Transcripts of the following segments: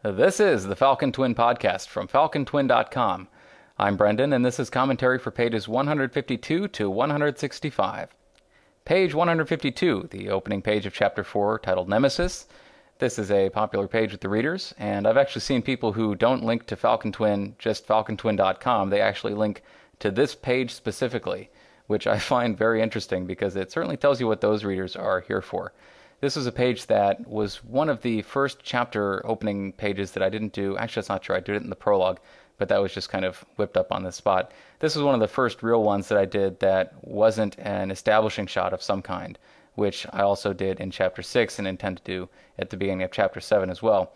This is the Falcon Twin Podcast from FalconTwin.com. I'm Brendan, and this is commentary for pages 152 to 165. Page 152, the opening page of Chapter 4, titled Nemesis. This is a popular page with the readers, and I've actually seen people who don't link to Falcon Twin, just FalconTwin.com. They actually link to this page specifically, which I find very interesting because it certainly tells you what those readers are here for. This was a page that was one of the first chapter opening pages that I didn't do. Actually, that's not true. I did it in the prologue, but that was just kind of whipped up on the spot. This was one of the first real ones that I did that wasn't an establishing shot of some kind, which I also did in chapter 6 and intend to do at the beginning of chapter 7 as well.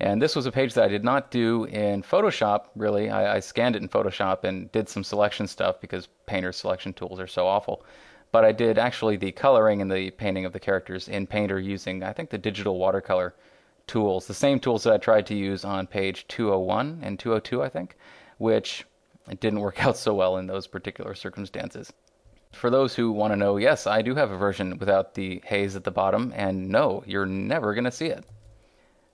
And this was a page that I did not do in Photoshop, really. I, I scanned it in Photoshop and did some selection stuff because Painter's selection tools are so awful but I did actually the coloring and the painting of the characters in Painter using, I think, the digital watercolor tools, the same tools that I tried to use on page 201 and 202, I think, which didn't work out so well in those particular circumstances. For those who want to know, yes, I do have a version without the haze at the bottom, and no, you're never going to see it.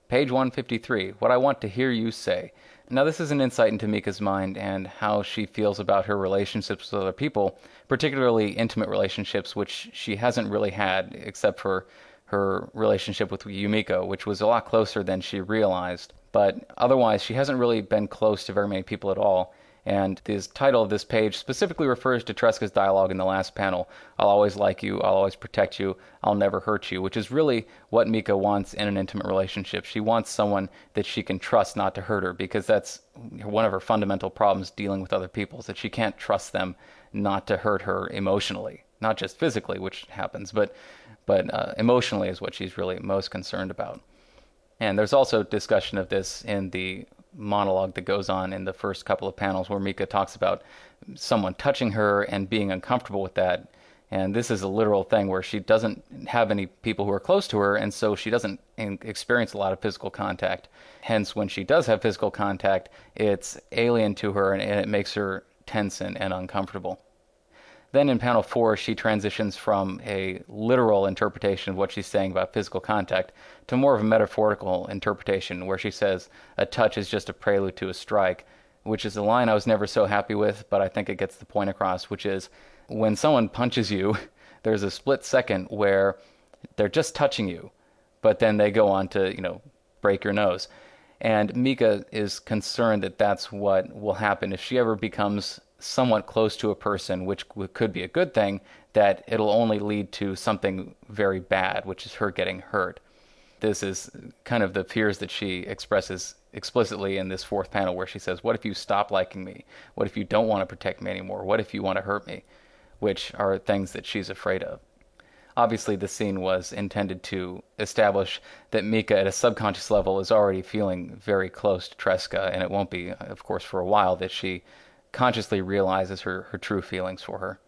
Page 153 What I Want to Hear You Say. Now, this is an insight into Mika's mind and how she feels about her relationships with other people, particularly intimate relationships, which she hasn't really had except for her relationship with Yumiko, which was a lot closer than she realized. But otherwise, she hasn't really been close to very many people at all. And the title of this page specifically refers to Tresca's dialogue in the last panel I'll always like you, I'll always protect you, I'll never hurt you, which is really what Mika wants in an intimate relationship. She wants someone that she can trust not to hurt her because that's one of her fundamental problems dealing with other people, is that she can't trust them not to hurt her emotionally. Not just physically, which happens, but, but uh, emotionally is what she's really most concerned about. And there's also discussion of this in the monologue that goes on in the first couple of panels where Mika talks about someone touching her and being uncomfortable with that. And this is a literal thing where she doesn't have any people who are close to her, and so she doesn't experience a lot of physical contact. Hence, when she does have physical contact, it's alien to her and, it makes her tense and, and uncomfortable. Then in panel four, she transitions from a literal interpretation of what she's saying about physical contact to more of a metaphorical interpretation where she says a touch is just a prelude to a strike, which is a line I was never so happy with, but I think it gets the point across, which is when someone punches you, there's a split second where they're just touching you, but then they go on to, you know, break your nose. And Mika is concerned that that's what will happen if she ever becomes somewhat close to a person, which could be a good thing, that it'll only lead to something very bad, which is her getting hurt. This is kind of the fears that she expresses explicitly in this fourth panel, where she says, What if you stop liking me? What if you don't want to protect me anymore? What if you want to hurt me? Which are things that she's afraid of. Obviously, the scene was intended to establish that Mika, at a subconscious level, is already feeling very close to Tresca, and it won't be, of course, for a while that she consciously realizes her, her true feelings for her.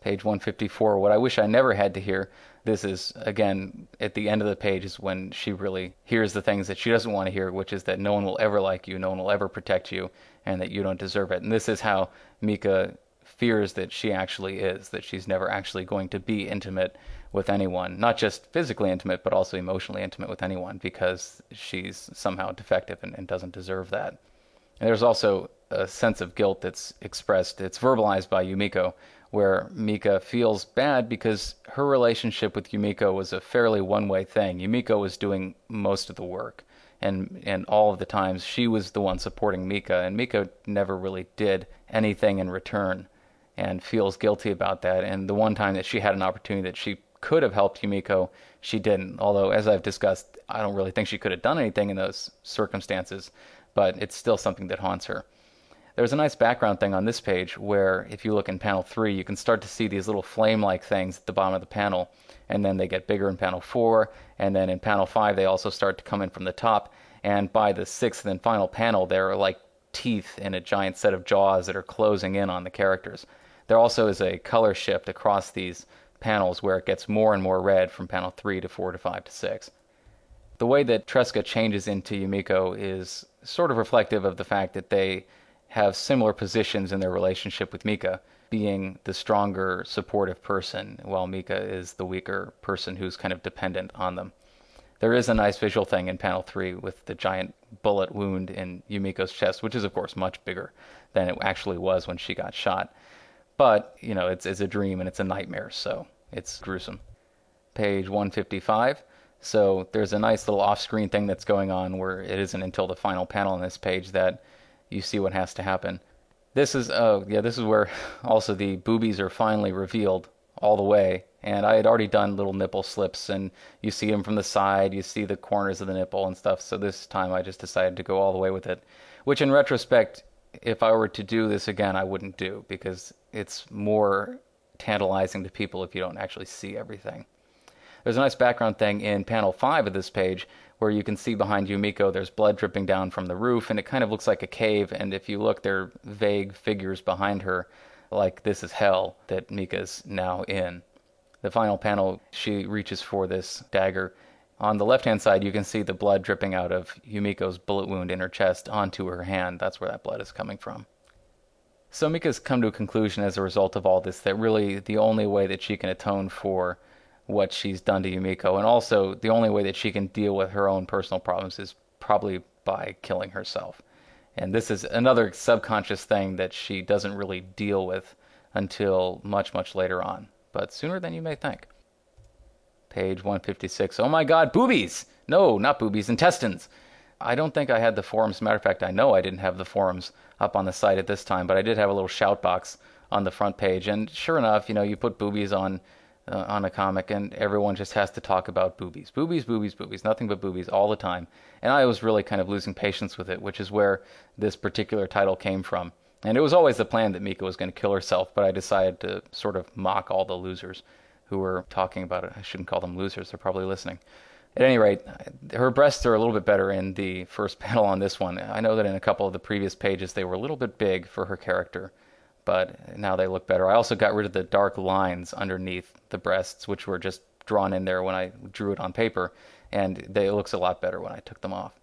Page 154. What I wish I never had to hear. This is, again, at the end of the page is when she really hears the things that she doesn't want to hear, which is that no one will ever like you, no one will ever protect you, and that you don't deserve it. And this is how Mika fears that she actually is, that she's never actually going to be intimate with anyone, not just physically intimate, but also emotionally intimate with anyone, because she's somehow defective and, and doesn't deserve that. And there's also a sense of guilt that's expressed, it's verbalized by Yumiko, where Mika feels bad because her relationship with Yumiko was a fairly one way thing. Yumiko was doing most of the work. And, and all of the times she was the one supporting Mika, and Mika never really did anything in return and feels guilty about that. And the one time that she had an opportunity that she could have helped Yumiko, she didn't. Although, as I've discussed, I don't really think she could have done anything in those circumstances, but it's still something that haunts her. There's a nice background thing on this page where if you look in panel 3, you can start to see these little flame-like things at the bottom of the panel, and then they get bigger in panel 4, and then in panel 5 they also start to come in from the top, and by the sixth and final panel there are like teeth in a giant set of jaws that are closing in on the characters. There also is a color shift across these panels where it gets more and more red from panel 3 to 4 to 5 to 6. The way that Tresca changes into Yumiko is sort of reflective of the fact that they have similar positions in their relationship with Mika, being the stronger, supportive person, while Mika is the weaker person who's kind of dependent on them. There is a nice visual thing in panel three with the giant bullet wound in Yumiko's chest, which is of course much bigger than it actually was when she got shot. But you know, it's it's a dream and it's a nightmare, so it's gruesome. Page 155. So there's a nice little off-screen thing that's going on where it isn't until the final panel on this page that you see what has to happen. This is oh yeah, this is where also the boobies are finally revealed all the way. And I had already done little nipple slips, and you see them from the side, you see the corners of the nipple and stuff. So this time I just decided to go all the way with it, which in retrospect, if I were to do this again, I wouldn't do because it's more tantalizing to people if you don't actually see everything. There's a nice background thing in panel 5 of this page where you can see behind Yumiko there's blood dripping down from the roof, and it kind of looks like a cave. And if you look, there are vague figures behind her like this is hell that Mika's now in. The final panel, she reaches for this dagger. On the left hand side, you can see the blood dripping out of Yumiko's bullet wound in her chest onto her hand. That's where that blood is coming from. So Mika's come to a conclusion as a result of all this that really the only way that she can atone for what she's done to Yumiko, and also the only way that she can deal with her own personal problems is probably by killing herself. And this is another subconscious thing that she doesn't really deal with until much, much later on, but sooner than you may think. Page 156. Oh my god, boobies! No, not boobies, intestines! I don't think I had the forums. Matter of fact, I know I didn't have the forums up on the site at this time, but I did have a little shout box on the front page. And sure enough, you know, you put boobies on uh, on a comic, and everyone just has to talk about boobies, boobies, boobies, boobies, nothing but boobies all the time. And I was really kind of losing patience with it, which is where this particular title came from. And it was always the plan that Mika was going to kill herself, but I decided to sort of mock all the losers who were talking about it. I shouldn't call them losers; they're probably listening. At any rate, her breasts are a little bit better in the first panel on this one. I know that in a couple of the previous pages they were a little bit big for her character but now they look better. I also got rid of the dark lines underneath the breasts, which were just drawn in there when I drew it on paper, and they, it looks a lot better when I took them off.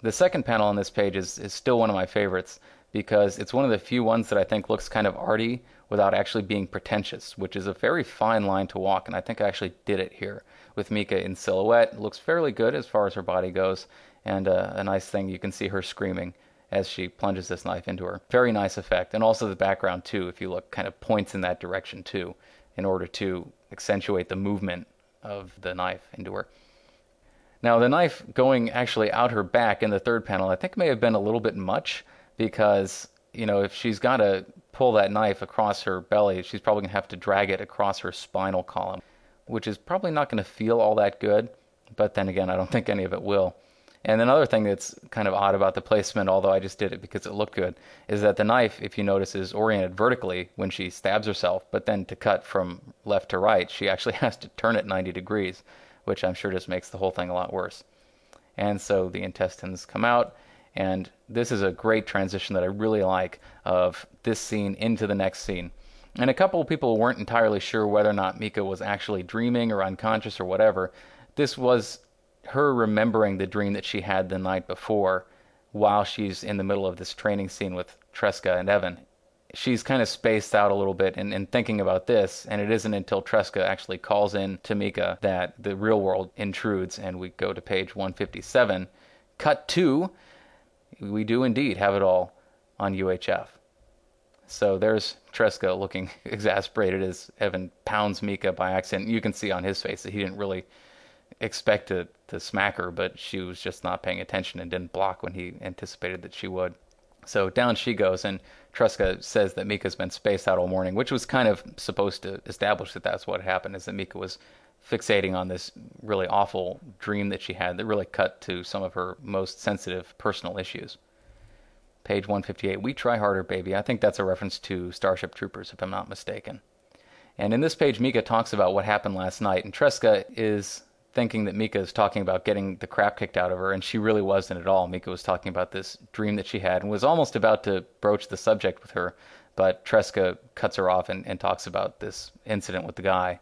The second panel on this page is, is still one of my favorites because it's one of the few ones that I think looks kind of arty without actually being pretentious, which is a very fine line to walk, and I think I actually did it here with Mika in silhouette. It looks fairly good as far as her body goes, and uh, a nice thing you can see her screaming as she plunges this knife into her. Very nice effect. And also the background, too, if you look, kind of points in that direction, too, in order to accentuate the movement of the knife into her. Now, the knife going actually out her back in the third panel, I think may have been a little bit much because, you know, if she's got to pull that knife across her belly, she's probably going to have to drag it across her spinal column, which is probably not going to feel all that good. But then again, I don't think any of it will. And another thing that's kind of odd about the placement, although I just did it because it looked good, is that the knife, if you notice, is oriented vertically when she stabs herself, but then to cut from left to right, she actually has to turn it 90 degrees, which I'm sure just makes the whole thing a lot worse. And so the intestines come out, and this is a great transition that I really like of this scene into the next scene. And a couple of people weren't entirely sure whether or not Mika was actually dreaming or unconscious or whatever. This was her remembering the dream that she had the night before while she's in the middle of this training scene with Tresca and Evan. She's kind of spaced out a little bit and, in thinking about this, and it isn't until Tresca actually calls in to Mika that the real world intrudes, and we go to page 157. Cut two, we do indeed have it all on UHF. So there's Tresca looking exasperated as Evan pounds Mika by accident. You can see on his face that he didn't really expect to, to smack her, but she was just not paying attention and didn't block when he anticipated that she would. So down she goes, and Tresca says that Mika's been spaced out all morning, which was kind of supposed to establish that that's what happened, is that Mika was fixating on this really awful dream that she had that really cut to some of her most sensitive personal issues. Page 158, We Try Harder, Baby. I think that's a reference to Starship Troopers, if I'm not mistaken. And in this page, Mika talks about what happened last night, and Tresca is thinking that Mika is talking about getting the crap kicked out of her, and she really wasn't at all. Mika was talking about this dream that she had and was almost about to broach the subject with her, but Tresca cuts her off and, and talks about this incident with the guy.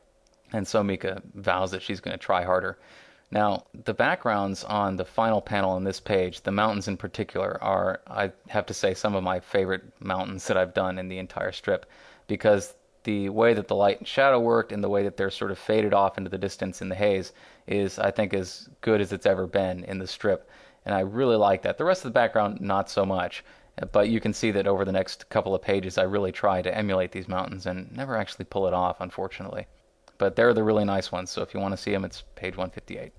And so Mika vows that she's going to try harder. Now, the backgrounds on the final panel on this page, the mountains in particular, are, I have to say, some of my favorite mountains that I've done in the entire strip because the way that the light and shadow worked and the way that they're sort of faded off into the distance in the haze is, I think, as good as it's ever been in the strip. And I really like that. The rest of the background, not so much. But you can see that over the next couple of pages, I really try to emulate these mountains and never actually pull it off, unfortunately. But they're the really nice ones, so if you want to see them, it's page 158.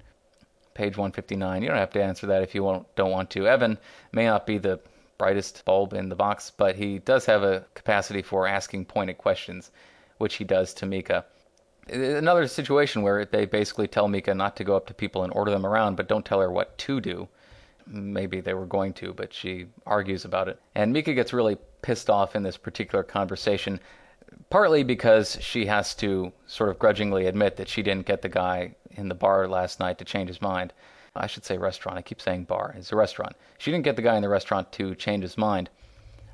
Page 159, you don't have to answer that if you don't want to. Evan may not be the brightest bulb in the box, but he does have a capacity for asking pointed questions, which he does to Mika. Another situation where they basically tell Mika not to go up to people and order them around, but don't tell her what to do maybe they were going to, but she argues about it. And Mika gets really pissed off in this particular conversation, partly because she has to sort of grudgingly admit that she didn't get the guy in the bar last night to change his mind. I should say restaurant. I keep saying bar. It's a restaurant. She didn't get the guy in the restaurant to change his mind.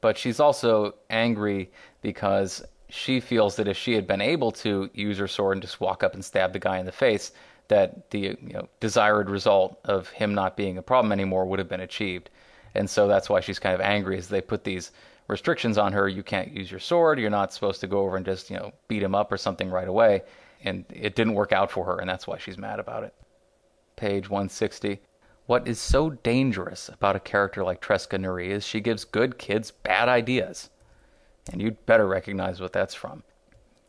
But she's also angry because she feels that if she had been able to use her sword and just walk up and stab the guy in the face, that the you know, desired result of him not being a problem anymore would have been achieved. And so that's why she's kind of angry as they put these restrictions on her. You can't use your sword. You're not supposed to go over and just, you know, beat him up or something right away. And it didn't work out for her, and that's why she's mad about it. Page 160. What is so dangerous about a character like Tresca Nuri is she gives good kids bad ideas. And you'd better recognize what that's from.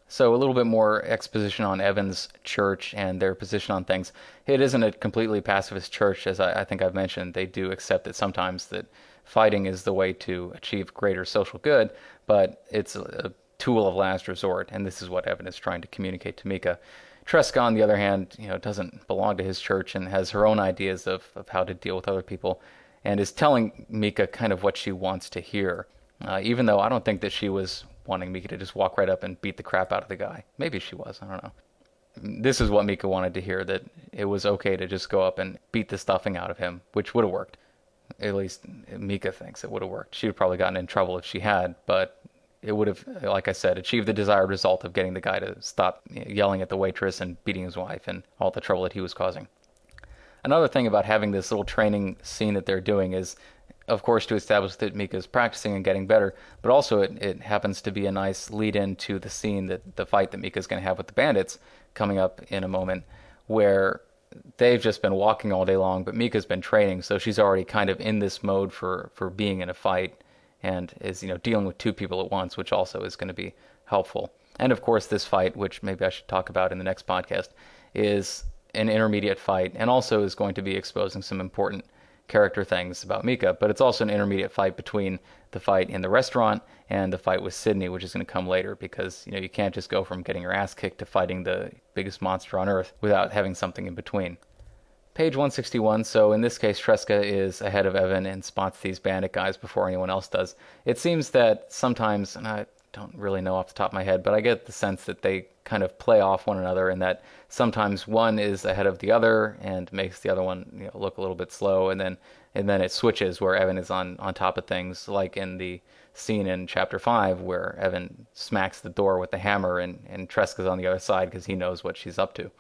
So a little bit more exposition on Evan's church and their position on things. It isn't a completely pacifist church, as I, I think I've mentioned. They do accept that sometimes that fighting is the way to achieve greater social good, but it's a, a tool of last resort, and this is what Evan is trying to communicate to Mika. Tresca, on the other hand, you know, doesn't belong to his church and has her own ideas of, of how to deal with other people, and is telling Mika kind of what she wants to hear. Uh, even though I don't think that she was wanting Mika to just walk right up and beat the crap out of the guy. Maybe she was. I don't know. This is what Mika wanted to hear that it was okay to just go up and beat the stuffing out of him, which would have worked. At least Mika thinks it would have worked. She'd have probably gotten in trouble if she had, but it would have, like I said, achieved the desired result of getting the guy to stop yelling at the waitress and beating his wife and all the trouble that he was causing. Another thing about having this little training scene that they're doing is of course, to establish that Mika's practicing and getting better, but also it, it happens to be a nice lead in to the scene that the fight that Mika's going to have with the bandits coming up in a moment, where they've just been walking all day long, but Mika's been training, so she's already kind of in this mode for, for being in a fight and is, you know, dealing with two people at once, which also is going to be helpful. And of course, this fight, which maybe I should talk about in the next podcast, is an intermediate fight and also is going to be exposing some important character things about Mika, but it's also an intermediate fight between the fight in the restaurant and the fight with Sydney, which is going to come later because you know you can't just go from getting your ass kicked to fighting the biggest monster on earth without having something in between. Page 161. So in this case, Tresca is ahead of Evan and spots these bandit guys before anyone else does. It seems that sometimes, and I don't really know off the top of my head, but I get the sense that they kind of play off one another and that sometimes one is ahead of the other and makes the other one you know, look a little bit slow and then and then it switches where Evan is on on top of things like in the scene in chapter 5 where Evan smacks the door with the hammer and and Tresca's on the other side because he knows what she's up to.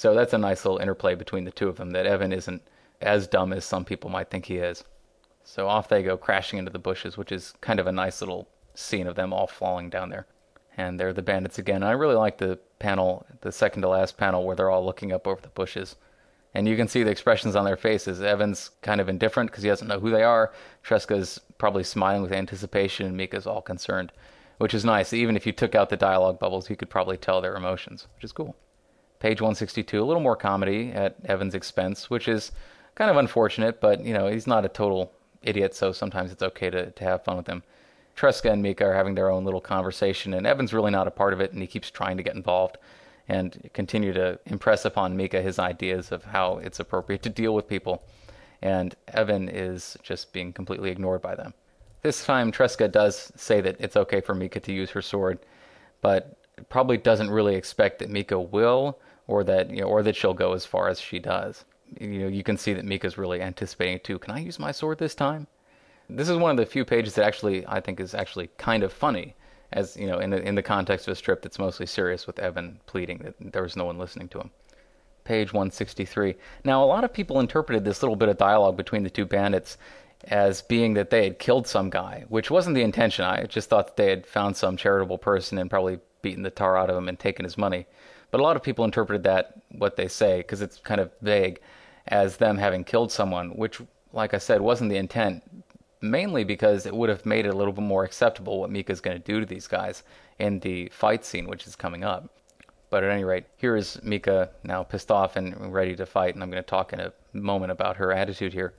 So that's a nice little interplay between the two of them that Evan isn't as dumb as some people might think he is. So off they go crashing into the bushes, which is kind of a nice little scene of them all falling down there and they're the bandits again. I really like the panel, the second to last panel, where they're all looking up over the bushes. And you can see the expressions on their faces. Evan's kind of indifferent because he doesn't know who they are. Tresca's probably smiling with anticipation, and Mika's all concerned, which is nice. Even if you took out the dialogue bubbles, you could probably tell their emotions, which is cool. Page 162, a little more comedy at Evan's expense, which is kind of unfortunate, but you know he's not a total idiot, so sometimes it's okay to, to have fun with him. Tresca and Mika are having their own little conversation, and Evan's really not a part of it, and he keeps trying to get involved and continue to impress upon Mika his ideas of how it's appropriate to deal with people. And Evan is just being completely ignored by them. This time, Tresca does say that it's okay for Mika to use her sword, but probably doesn't really expect that Mika will, or that you know, or that she'll go as far as she does. You know, you can see that Mika's really anticipating it too. Can I use my sword this time? This is one of the few pages that actually I think is actually kind of funny, as you know, in the in the context of a strip that's mostly serious with Evan pleading that there was no one listening to him. Page 163. Now, a lot of people interpreted this little bit of dialogue between the two bandits as being that they had killed some guy, which wasn't the intention. I just thought that they had found some charitable person and probably beaten the tar out of him and taken his money. But a lot of people interpreted that, what they say, because it's kind of vague, as them having killed someone, which, like I said, wasn't the intent. Mainly because it would have made it a little bit more acceptable what Mika's going to do to these guys in the fight scene, which is coming up. But at any rate, here is Mika now pissed off and ready to fight, and I'm going to talk in a moment about her attitude here.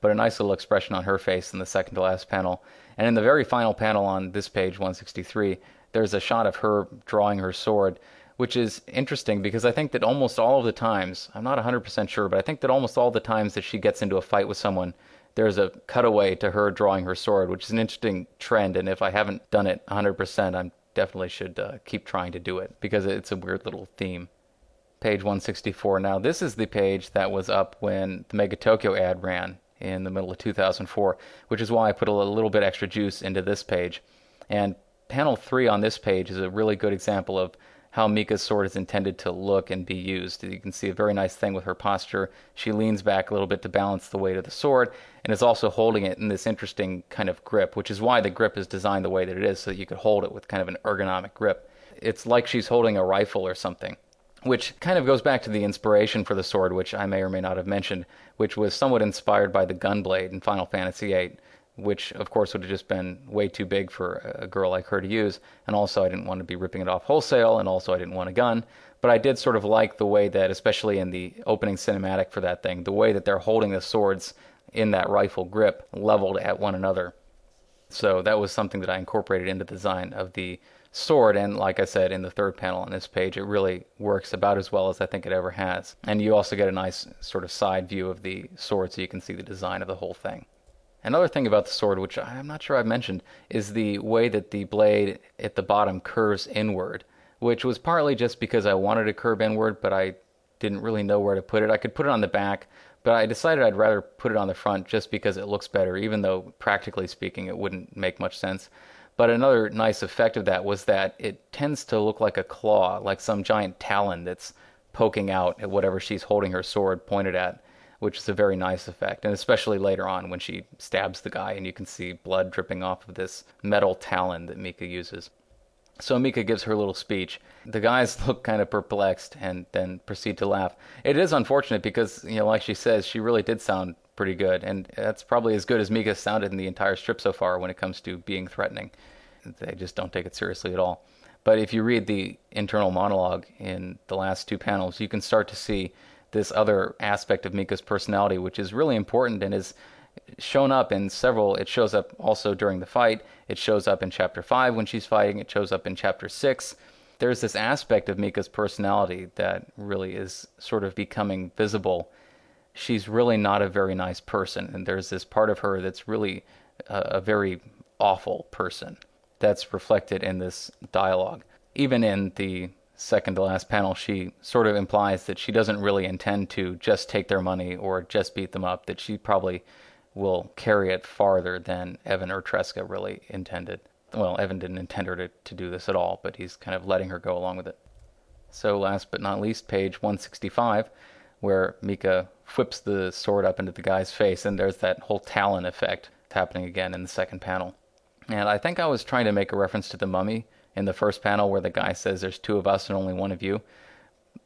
But a nice little expression on her face in the second to last panel. And in the very final panel on this page, 163, there's a shot of her drawing her sword which is interesting because I think that almost all of the times, I'm not 100% sure, but I think that almost all the times that she gets into a fight with someone, there's a cutaway to her drawing her sword, which is an interesting trend. And if I haven't done it 100%, I definitely should uh, keep trying to do it because it's a weird little theme. Page 164. Now, this is the page that was up when the Mega Tokyo ad ran in the middle of 2004, which is why I put a little bit extra juice into this page. And panel 3 on this page is a really good example of how Mika's sword is intended to look and be used. You can see a very nice thing with her posture. She leans back a little bit to balance the weight of the sword and is also holding it in this interesting kind of grip, which is why the grip is designed the way that it is so that you could hold it with kind of an ergonomic grip. It's like she's holding a rifle or something. Which kind of goes back to the inspiration for the sword, which I may or may not have mentioned, which was somewhat inspired by the gunblade in Final Fantasy VIII which of course would have just been way too big for a girl like her to use. And also, I didn't want to be ripping it off wholesale, and also, I didn't want a gun. But I did sort of like the way that, especially in the opening cinematic for that thing, the way that they're holding the swords in that rifle grip leveled at one another. So that was something that I incorporated into the design of the sword. And like I said in the third panel on this page, it really works about as well as I think it ever has. And you also get a nice sort of side view of the sword so you can see the design of the whole thing. Another thing about the sword, which I'm not sure I've mentioned, is the way that the blade at the bottom curves inward, which was partly just because I wanted to curve inward, but I didn't really know where to put it. I could put it on the back, but I decided I'd rather put it on the front just because it looks better, even though practically speaking it wouldn't make much sense. But another nice effect of that was that it tends to look like a claw, like some giant talon that's poking out at whatever she's holding her sword pointed at which is a very nice effect. And especially later on when she stabs the guy and you can see blood dripping off of this metal talon that Mika uses. So Mika gives her little speech. The guys look kind of perplexed and then proceed to laugh. It is unfortunate because, you know, like she says, she really did sound pretty good. And that's probably as good as Mika sounded in the entire strip so far when it comes to being threatening. They just don't take it seriously at all. But if you read the internal monologue in the last two panels, you can start to see this other aspect of Mika's personality, which is really important and is shown up in several. It shows up also during the fight. It shows up in chapter 5 when she's fighting. It shows up in chapter 6. There's this aspect of Mika's personality that really is sort of becoming visible. She's really not a very nice person, and there's this part of her that's really a, a very awful person that's reflected in this dialogue. Even in the second to last panel, she sort of implies that she doesn't really intend to just take their money or just beat them up, that she probably will carry it farther than Evan or Tresca really intended. Well, Evan didn't intend her to, to do this at all, but he's kind of letting her go along with it. So, last but not least, page 165, where Mika whips the sword up into the guy's face, and there's that whole talon effect happening again in the second panel. And I think I was trying to make a reference to the mummy in the first panel where the guy says there's two of us and only one of you.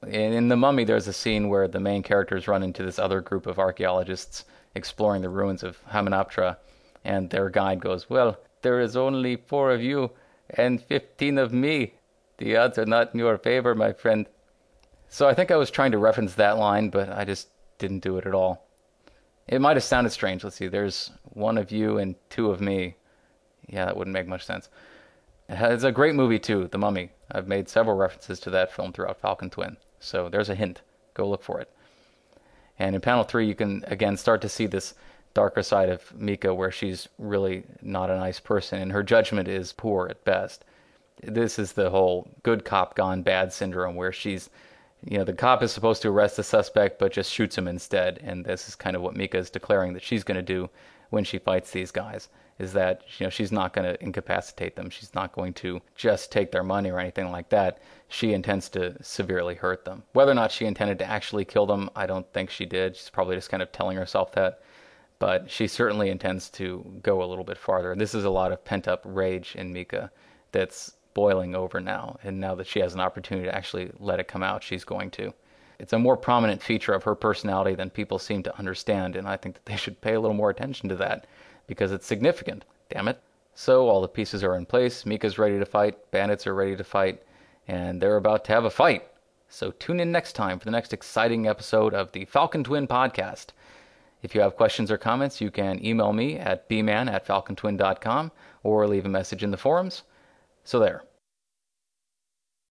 In, in The Mummy, there's a scene where the main characters run into this other group of archaeologists exploring the ruins of Hamunaptra, and their guide goes, Well, there is only four of you and fifteen of me. The odds are not in your favor, my friend. So I think I was trying to reference that line, but I just didn't do it at all. It might have sounded strange. Let's see, there's one of you and two of me. Yeah, that wouldn't make much sense. It's a great movie too, The Mummy. I've made several references to that film throughout Falcon Twin, so there's a hint. Go look for it. And in panel three, you can again start to see this darker side of Mika, where she's really not a nice person, and her judgment is poor at best. This is the whole good cop gone bad syndrome, where she's, you know, the cop is supposed to arrest the suspect, but just shoots him instead. And this is kind of what Mika is declaring that she's going to do when she fights these guys is that you know she's not going to incapacitate them. She's not going to just take their money or anything like that. She intends to severely hurt them. Whether or not she intended to actually kill them, I don't think she did. She's probably just kind of telling herself that. But she certainly intends to go a little bit farther. This is a lot of pent up rage in Mika that's boiling over now. And now that she has an opportunity to actually let it come out, she's going to. It's a more prominent feature of her personality than people seem to understand, and I think that they should pay a little more attention to that because it's significant. Damn it. So all the pieces are in place. Mika's ready to fight, bandits are ready to fight, and they're about to have a fight. So tune in next time for the next exciting episode of the Falcon Twin podcast. If you have questions or comments, you can email me at bman at falcontwin.com or leave a message in the forums. So there.